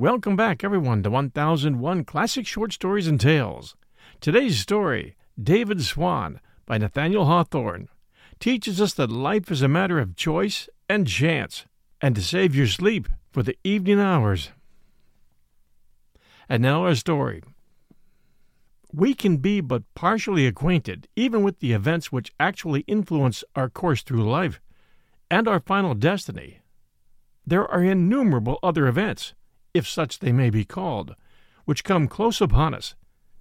Welcome back, everyone, to 1001 Classic Short Stories and Tales. Today's story, David Swan, by Nathaniel Hawthorne, teaches us that life is a matter of choice and chance, and to save your sleep for the evening hours. And now our story. We can be but partially acquainted, even with the events which actually influence our course through life and our final destiny. There are innumerable other events if such they may be called, which come close upon us,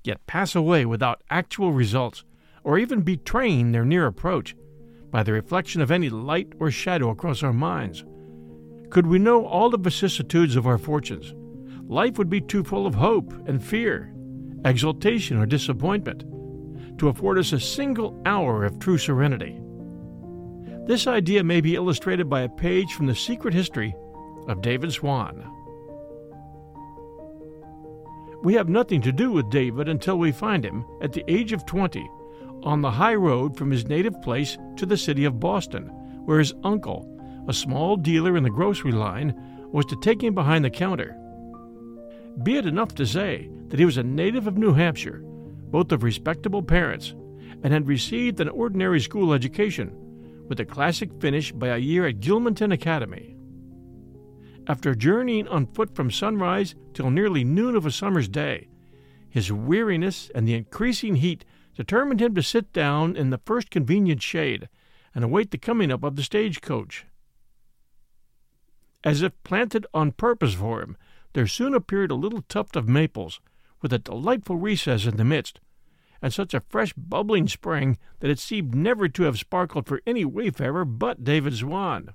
yet pass away without actual results, or even betraying their near approach, by the reflection of any light or shadow across our minds. Could we know all the vicissitudes of our fortunes, life would be too full of hope and fear, exultation or disappointment, to afford us a single hour of true serenity. This idea may be illustrated by a page from the secret history of David Swan. We have nothing to do with David until we find him, at the age of 20, on the high road from his native place to the city of Boston, where his uncle, a small dealer in the grocery line, was to take him behind the counter. Be it enough to say that he was a native of New Hampshire, both of respectable parents, and had received an ordinary school education, with a classic finish by a year at Gilmanton Academy. After journeying on foot from sunrise till nearly noon of a summer's day, his weariness and the increasing heat determined him to sit down in the first convenient shade and await the coming up of the stagecoach. As if planted on purpose for him, there soon appeared a little tuft of maples, with a delightful recess in the midst, and such a fresh bubbling spring that it seemed never to have sparkled for any wayfarer but David Swan.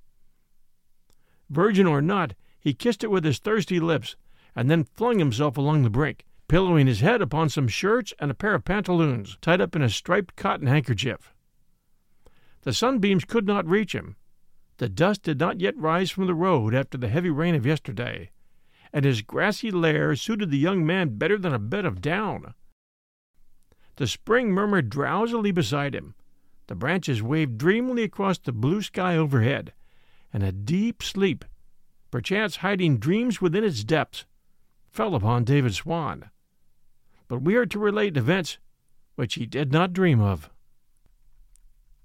Virgin or not, he kissed it with his thirsty lips, and then flung himself along the brink, pillowing his head upon some shirts and a pair of pantaloons tied up in a striped cotton handkerchief. The sunbeams could not reach him. The dust did not yet rise from the road after the heavy rain of yesterday, and his grassy lair suited the young man better than a bed of down. The spring murmured drowsily beside him. The branches waved dreamily across the blue sky overhead, and a deep sleep perchance hiding dreams within its depths, fell upon David Swan. But we are to relate events which he did not dream of.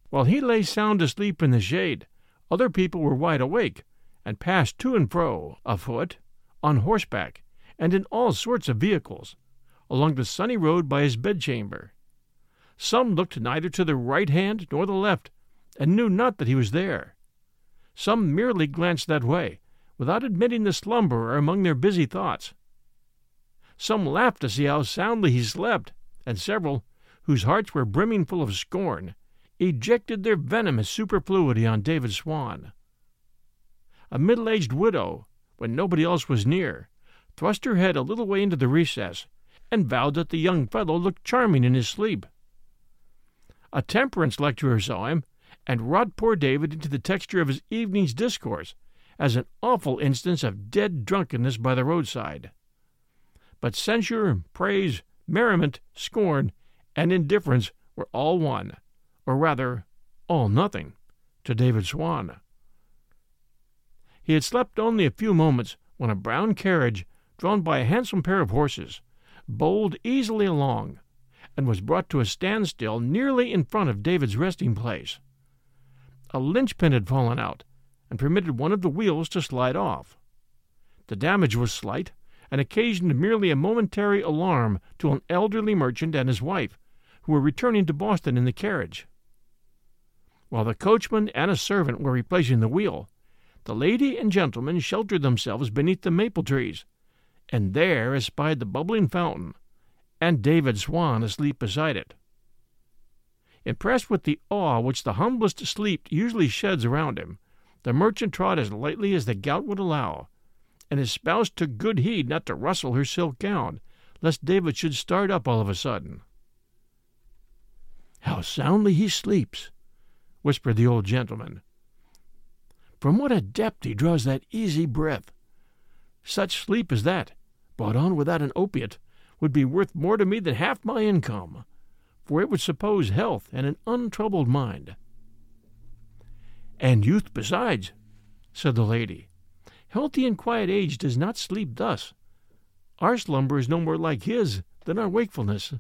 While he lay sound asleep in the shade, other people were wide awake, and passed to and fro, afoot, on horseback, and in all sorts of vehicles, along the sunny road by his bedchamber. Some looked neither to the right hand nor the left, and knew not that he was there. Some merely glanced that way, without admitting the slumberer among their busy thoughts. Some laughed to see how soundly he slept, and several, whose hearts were brimming full of scorn, ejected their venomous superfluity on David Swan. A middle aged widow, when nobody else was near, thrust her head a little way into the recess, and vowed that the young fellow looked charming in his sleep. A temperance lecturer saw him, and wrought poor David into the texture of his evening's discourse as an awful instance of dead drunkenness by the roadside. But censure, praise, merriment, scorn, and indifference were all one, or rather, all nothing, to David Swan. He had slept only a few moments when a brown carriage, drawn by a handsome pair of horses, bowled easily along, and was brought to a standstill nearly in front of David's resting place. A linchpin had fallen out, and permitted one of the wheels to slide off. The damage was slight, and occasioned merely a momentary alarm to an elderly merchant and his wife, who were returning to Boston in the carriage. While the coachman and a servant were replacing the wheel, the lady and gentleman sheltered themselves beneath the maple trees, and there espied the bubbling fountain, and David Swan asleep beside it. Impressed with the awe which the humblest sleep usually sheds around him, the merchant trod as lightly as the gout would allow, and his spouse took good heed not to rustle her silk gown, lest David should start up all of a sudden. How soundly he sleeps, whispered the old gentleman. From what a depth he draws that easy breath! Such sleep as that, bought on without an opiate, would be worth more to me than half my income, for it would suppose health and an untroubled mind. And youth besides, said the lady. Healthy and quiet age does not sleep thus. Our slumber is no more like his than our wakefulness.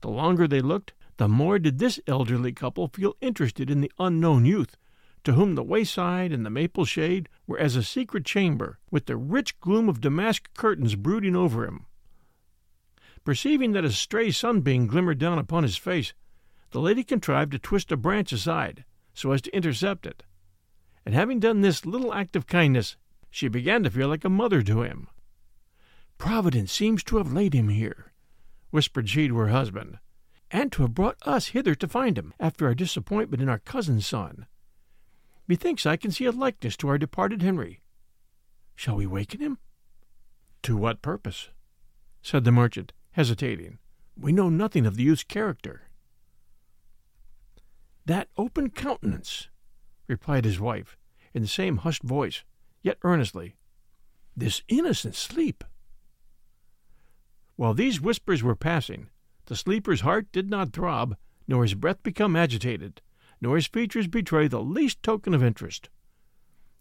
The longer they looked, the more did this elderly couple feel interested in the unknown youth, to whom the wayside and the maple shade were as a secret chamber, with the rich gloom of damask curtains brooding over him. Perceiving that a stray sunbeam glimmered down upon his face, the lady contrived to twist a branch aside, so as to intercept it, and having done this little act of kindness, she began to feel like a mother to him. Providence seems to have laid him here, whispered she to her husband, and to have brought us hither to find him after our disappointment in our cousin's son. Methinks I can see a likeness to our departed Henry. Shall we waken him? To what purpose? said the merchant, hesitating. We know nothing of the youth's character. That open countenance, replied his wife, in the same hushed voice, yet earnestly. This innocent sleep. While these whispers were passing, the sleeper's heart did not throb, nor his breath become agitated, nor his features betray the least token of interest.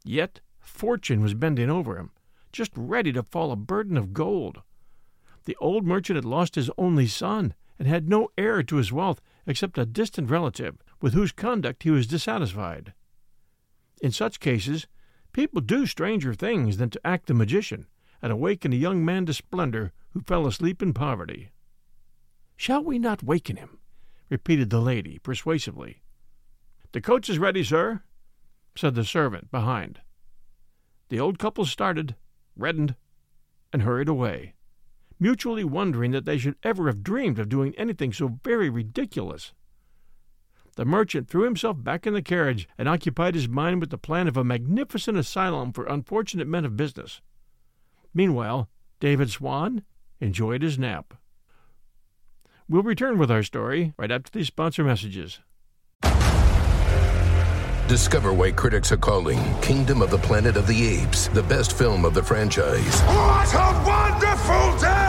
Yet fortune was bending over him, just ready to fall a burden of gold. The old merchant had lost his only son, and had no heir to his wealth except a distant relative, with whose conduct he was dissatisfied. In such cases, people do stranger things than to act the magician and awaken a young man to splendor who fell asleep in poverty. Shall we not waken him? repeated the lady persuasively. The coach is ready, sir, said the servant behind. The old couple started, reddened, and hurried away, mutually wondering that they should ever have dreamed of doing anything so very ridiculous. The merchant threw himself back in the carriage and occupied his mind with the plan of a magnificent asylum for unfortunate men of business. Meanwhile, David Swan enjoyed his nap. We'll return with our story right after these sponsor messages. Discover why critics are calling Kingdom of the Planet of the Apes the best film of the franchise. What a wonderful day!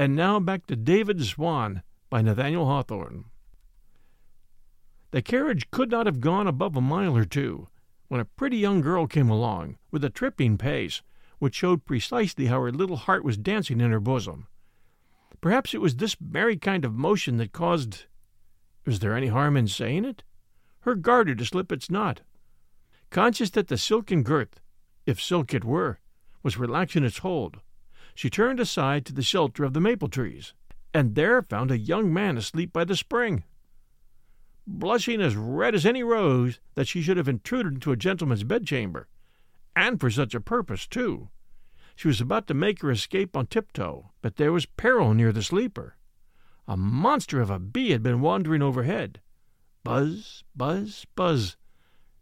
And now back to David Swan by Nathaniel Hawthorne. The carriage could not have gone above a mile or two when a pretty young girl came along with a tripping pace which showed precisely how her little heart was dancing in her bosom. Perhaps it was this merry kind of motion that caused is there any harm in saying it? Her garter to slip its knot. Conscious that the silken girth, if silk it were, was relaxing its hold, she turned aside to the shelter of the maple trees, and there found a young man asleep by the spring. Blushing as red as any rose that she should have intruded into a gentleman's bedchamber, and for such a purpose, too. She was about to make her escape on tiptoe, but there was peril near the sleeper. A monster of a bee had been wandering overhead. Buzz, buzz, buzz,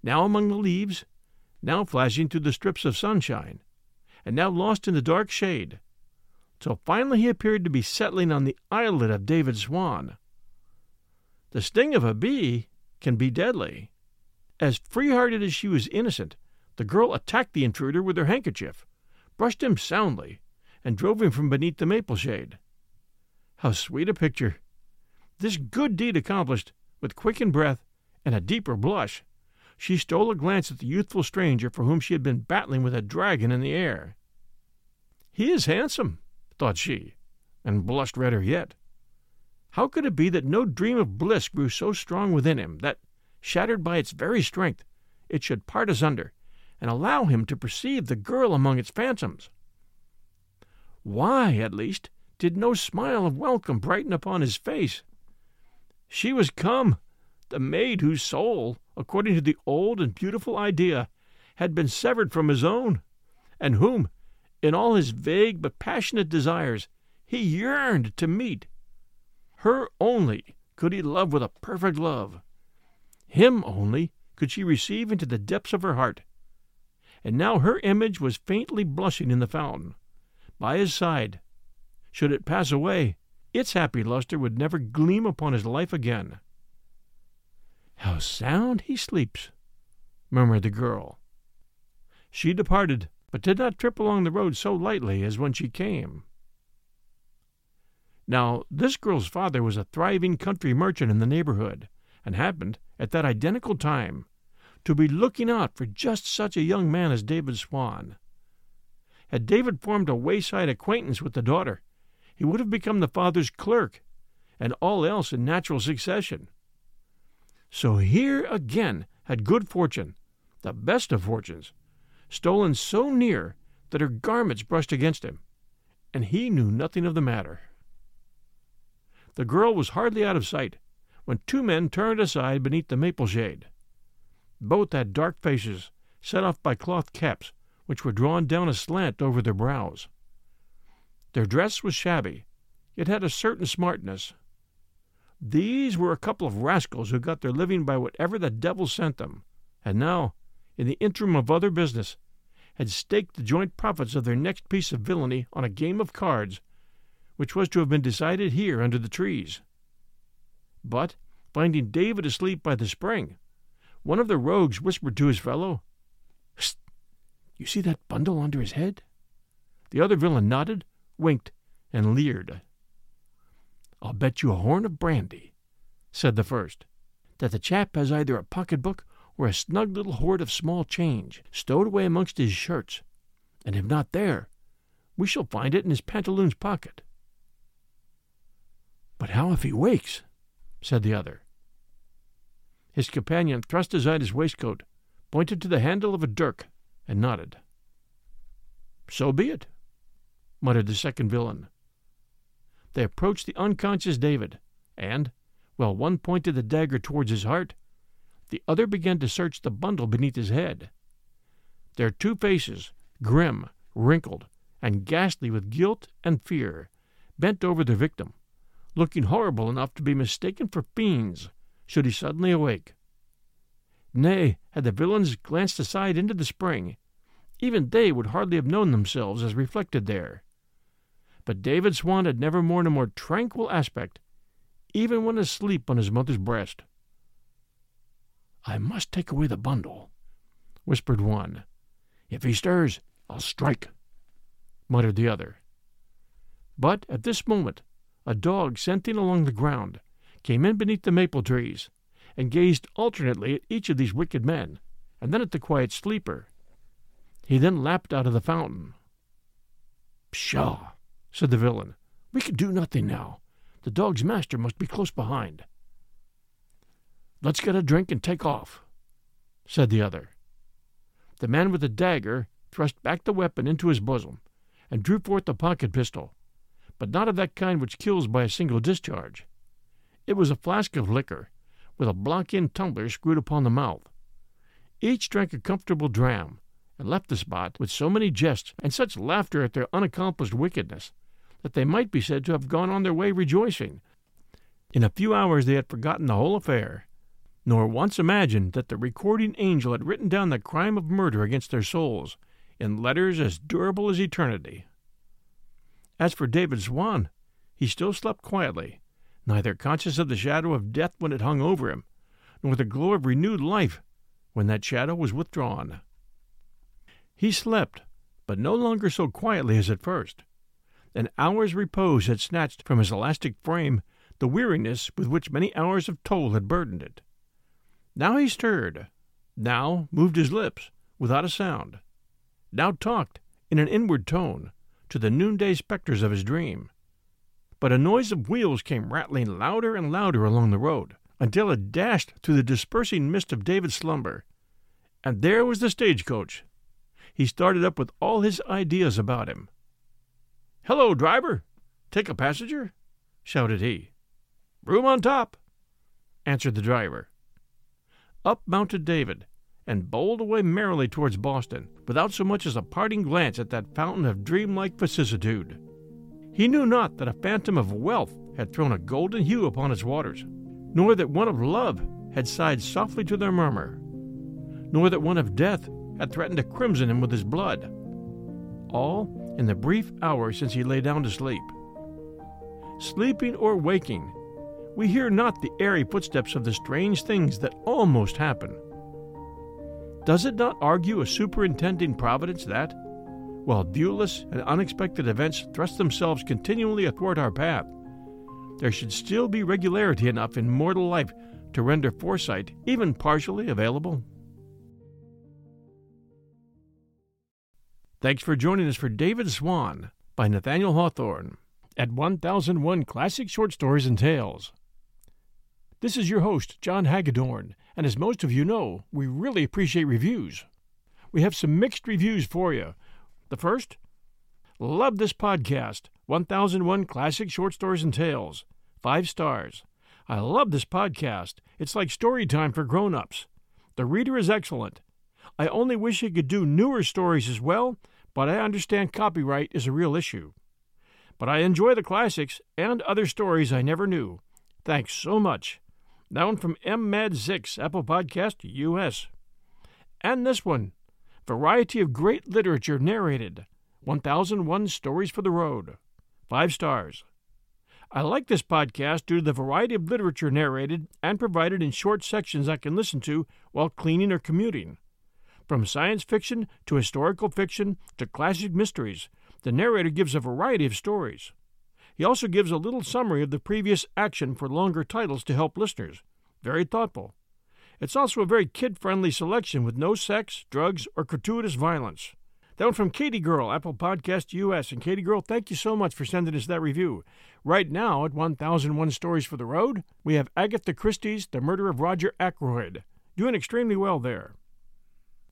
now among the leaves, now flashing through the strips of sunshine, and now lost in the dark shade, till finally he appeared to be settling on the eyelid of David Swan. The sting of a bee can be deadly. As free hearted as she was innocent, the girl attacked the intruder with her handkerchief, brushed him soundly, and drove him from beneath the maple shade. How sweet a picture! This good deed accomplished, with quickened breath and a deeper blush, she stole a glance at the youthful stranger for whom she had been battling with a dragon in the air. He is handsome, thought she, and blushed redder yet. How could it be that no dream of bliss grew so strong within him that, shattered by its very strength, it should part asunder and allow him to perceive the girl among its phantoms? Why, at least, did no smile of welcome brighten upon his face? She was come, the maid whose soul, according to the old and beautiful idea, had been severed from his own, and whom, in all his vague but passionate desires, he yearned to meet. Her only could he love with a perfect love. Him only could she receive into the depths of her heart. And now her image was faintly blushing in the fountain. By his side. Should it pass away, its happy luster would never gleam upon his life again. How sound he sleeps, murmured the girl. She departed, but did not trip along the road so lightly as when she came. Now, this girl's father was a thriving country merchant in the neighborhood, and happened, at that identical time, to be looking out for just such a young man as David Swan. Had David formed a wayside acquaintance with the daughter, he would have become the father's clerk, and all else in natural succession. So here again had good fortune, the best of fortunes, stolen so near that her garments brushed against him, and he knew nothing of the matter. The girl was hardly out of sight when two men turned aside beneath the maple shade. Both had dark faces, set off by cloth caps, which were drawn down aslant over their brows. Their dress was shabby, yet had a certain smartness. These were a couple of rascals who got their living by whatever the devil sent them, and now, in the interim of other business, had staked the joint profits of their next piece of villainy on a game of cards, which was to have been decided here under the trees. But, finding David asleep by the spring, one of the rogues whispered to his fellow, Hist! You see that bundle under his head? The other villain nodded, winked, and leered. I'll bet you a horn of brandy, said the first, that the chap has either a pocketbook or a snug little hoard of small change stowed away amongst his shirts, and if not there, we shall find it in his pantaloons pocket. But how if he wakes? said the other. His companion thrust aside his waistcoat, pointed to the handle of a dirk, and nodded. So be it, muttered the second villain. They approached the unconscious David, and, while one pointed the dagger towards his heart, the other began to search the bundle beneath his head. Their two faces, grim, wrinkled, and ghastly with guilt and fear, bent over their victim, looking horrible enough to be mistaken for fiends should he suddenly awake. Nay, had the villains glanced aside into the spring, even they would hardly have known themselves as reflected there. But David Swan had never worn a more tranquil aspect, even when asleep on his mother's breast. I must take away the bundle, whispered one. If he stirs, I'll strike, muttered the other. But at this moment a dog scenting along the ground came in beneath the maple trees and gazed alternately at each of these wicked men, and then at the quiet sleeper. He then lapped out of the fountain. Pshaw! said the villain. We can do nothing now. The dog's master must be close behind. Let's get a drink and take off, said the other. The man with the dagger thrust back the weapon into his bosom, and drew forth the pocket pistol, but not of that kind which kills by a single discharge. It was a flask of liquor, with a block tin tumbler screwed upon the mouth. Each drank a comfortable dram, and left the spot with so many jests and such laughter at their unaccomplished wickedness that they might be said to have gone on their way rejoicing. In a few hours they had forgotten the whole affair, nor once imagined that the recording angel had written down the crime of murder against their souls in letters as durable as eternity. As for David Swan, he still slept quietly, neither conscious of the shadow of death when it hung over him, nor the glow of renewed life when that shadow was withdrawn. He slept, but no longer so quietly as at first. An hour's repose had snatched from his elastic frame the weariness with which many hours of toil had burdened it. Now he stirred, now moved his lips without a sound, now talked in an inward tone to the noonday spectres of his dream. But a noise of wheels came rattling louder and louder along the road, until it dashed through the dispersing mist of David's slumber. And there was the stagecoach. He started up with all his ideas about him. Hello, driver! Take a passenger? shouted he. Room on top, answered the driver. Up mounted David, and bowled away merrily towards Boston, without so much as a parting glance at that fountain of dreamlike vicissitude. He knew not that a phantom of wealth had thrown a golden hue upon its waters, nor that one of love had sighed softly to their murmur, nor that one of death had threatened to crimson him with his blood. All in the brief hour since he lay down to sleep. Sleeping or waking, we hear not the airy footsteps of the strange things that almost happen. Does it not argue a superintending providence that, while viewless and unexpected events thrust themselves continually athwart our path, there should still be regularity enough in mortal life to render foresight, even partially, available? Thanks for joining us for David Swan by Nathaniel Hawthorne at 1001 Classic Short Stories and Tales. This is your host, John Hagedorn, and as most of you know, we really appreciate reviews. We have some mixed reviews for you. The first, Love this podcast, 1001 Classic Short Stories and Tales. Five stars. I love this podcast. It's like story time for grown ups. The reader is excellent. I only wish he could do newer stories as well, but I understand copyright is a real issue. But I enjoy the classics and other stories I never knew. Thanks so much. Down from M. Mad Zix, Apple Podcast, U.S. And this one, Variety of Great Literature Narrated, 1001 Stories for the Road. Five stars. I like this podcast due to the variety of literature narrated and provided in short sections I can listen to while cleaning or commuting. From science fiction to historical fiction to classic mysteries, the narrator gives a variety of stories. He also gives a little summary of the previous action for longer titles to help listeners. Very thoughtful. It's also a very kid friendly selection with no sex, drugs, or gratuitous violence. That one from Katie Girl, Apple Podcast US. And Katie Girl, thank you so much for sending us that review. Right now, at 1001 Stories for the Road, we have Agatha Christie's The Murder of Roger Ackroyd. Doing extremely well there.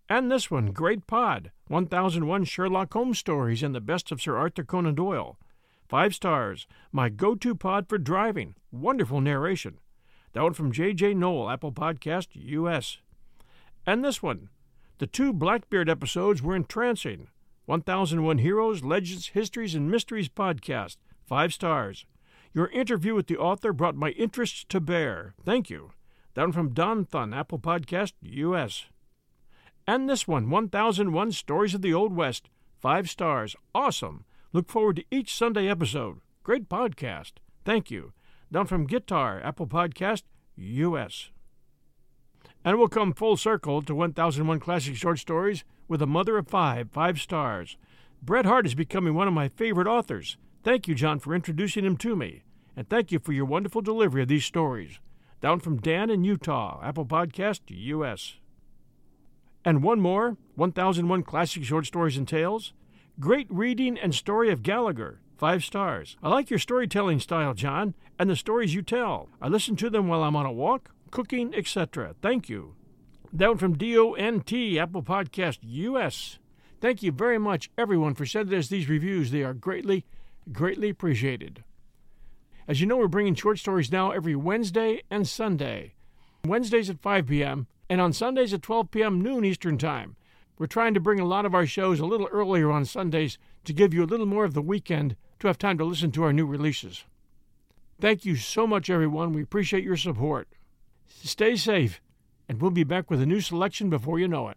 And this one, Great Pod 1001 Sherlock Holmes Stories and the Best of Sir Arthur Conan Doyle. Five stars. My go to pod for driving. Wonderful narration. That one from J.J. Noel, Apple Podcast, U.S. And this one. The two Blackbeard episodes were entrancing. 1001 Heroes, Legends, Histories, and Mysteries podcast. Five stars. Your interview with the author brought my interests to bear. Thank you. That one from Don Thun, Apple Podcast, U.S. And this one, 1001 Stories of the Old West. Five stars. Awesome. Look forward to each Sunday episode. Great podcast. Thank you. Down from Guitar, Apple Podcast, U.S. And we'll come full circle to 1001 Classic Short Stories with a mother of five, five stars. Bret Harte is becoming one of my favorite authors. Thank you, John, for introducing him to me. And thank you for your wonderful delivery of these stories. Down from Dan in Utah, Apple Podcast, U.S. And one more 1001 Classic Short Stories and Tales Great reading and story of Gallagher. Five stars. I like your storytelling style, John, and the stories you tell. I listen to them while I'm on a walk, cooking, etc. Thank you. Down from DONT, Apple Podcast US. Thank you very much, everyone, for sending us these reviews. They are greatly, greatly appreciated. As you know, we're bringing short stories now every Wednesday and Sunday. Wednesdays at 5 p.m. and on Sundays at 12 p.m. noon Eastern Time. We're trying to bring a lot of our shows a little earlier on Sundays to give you a little more of the weekend to have time to listen to our new releases. Thank you so much, everyone. We appreciate your support. Stay safe, and we'll be back with a new selection before you know it.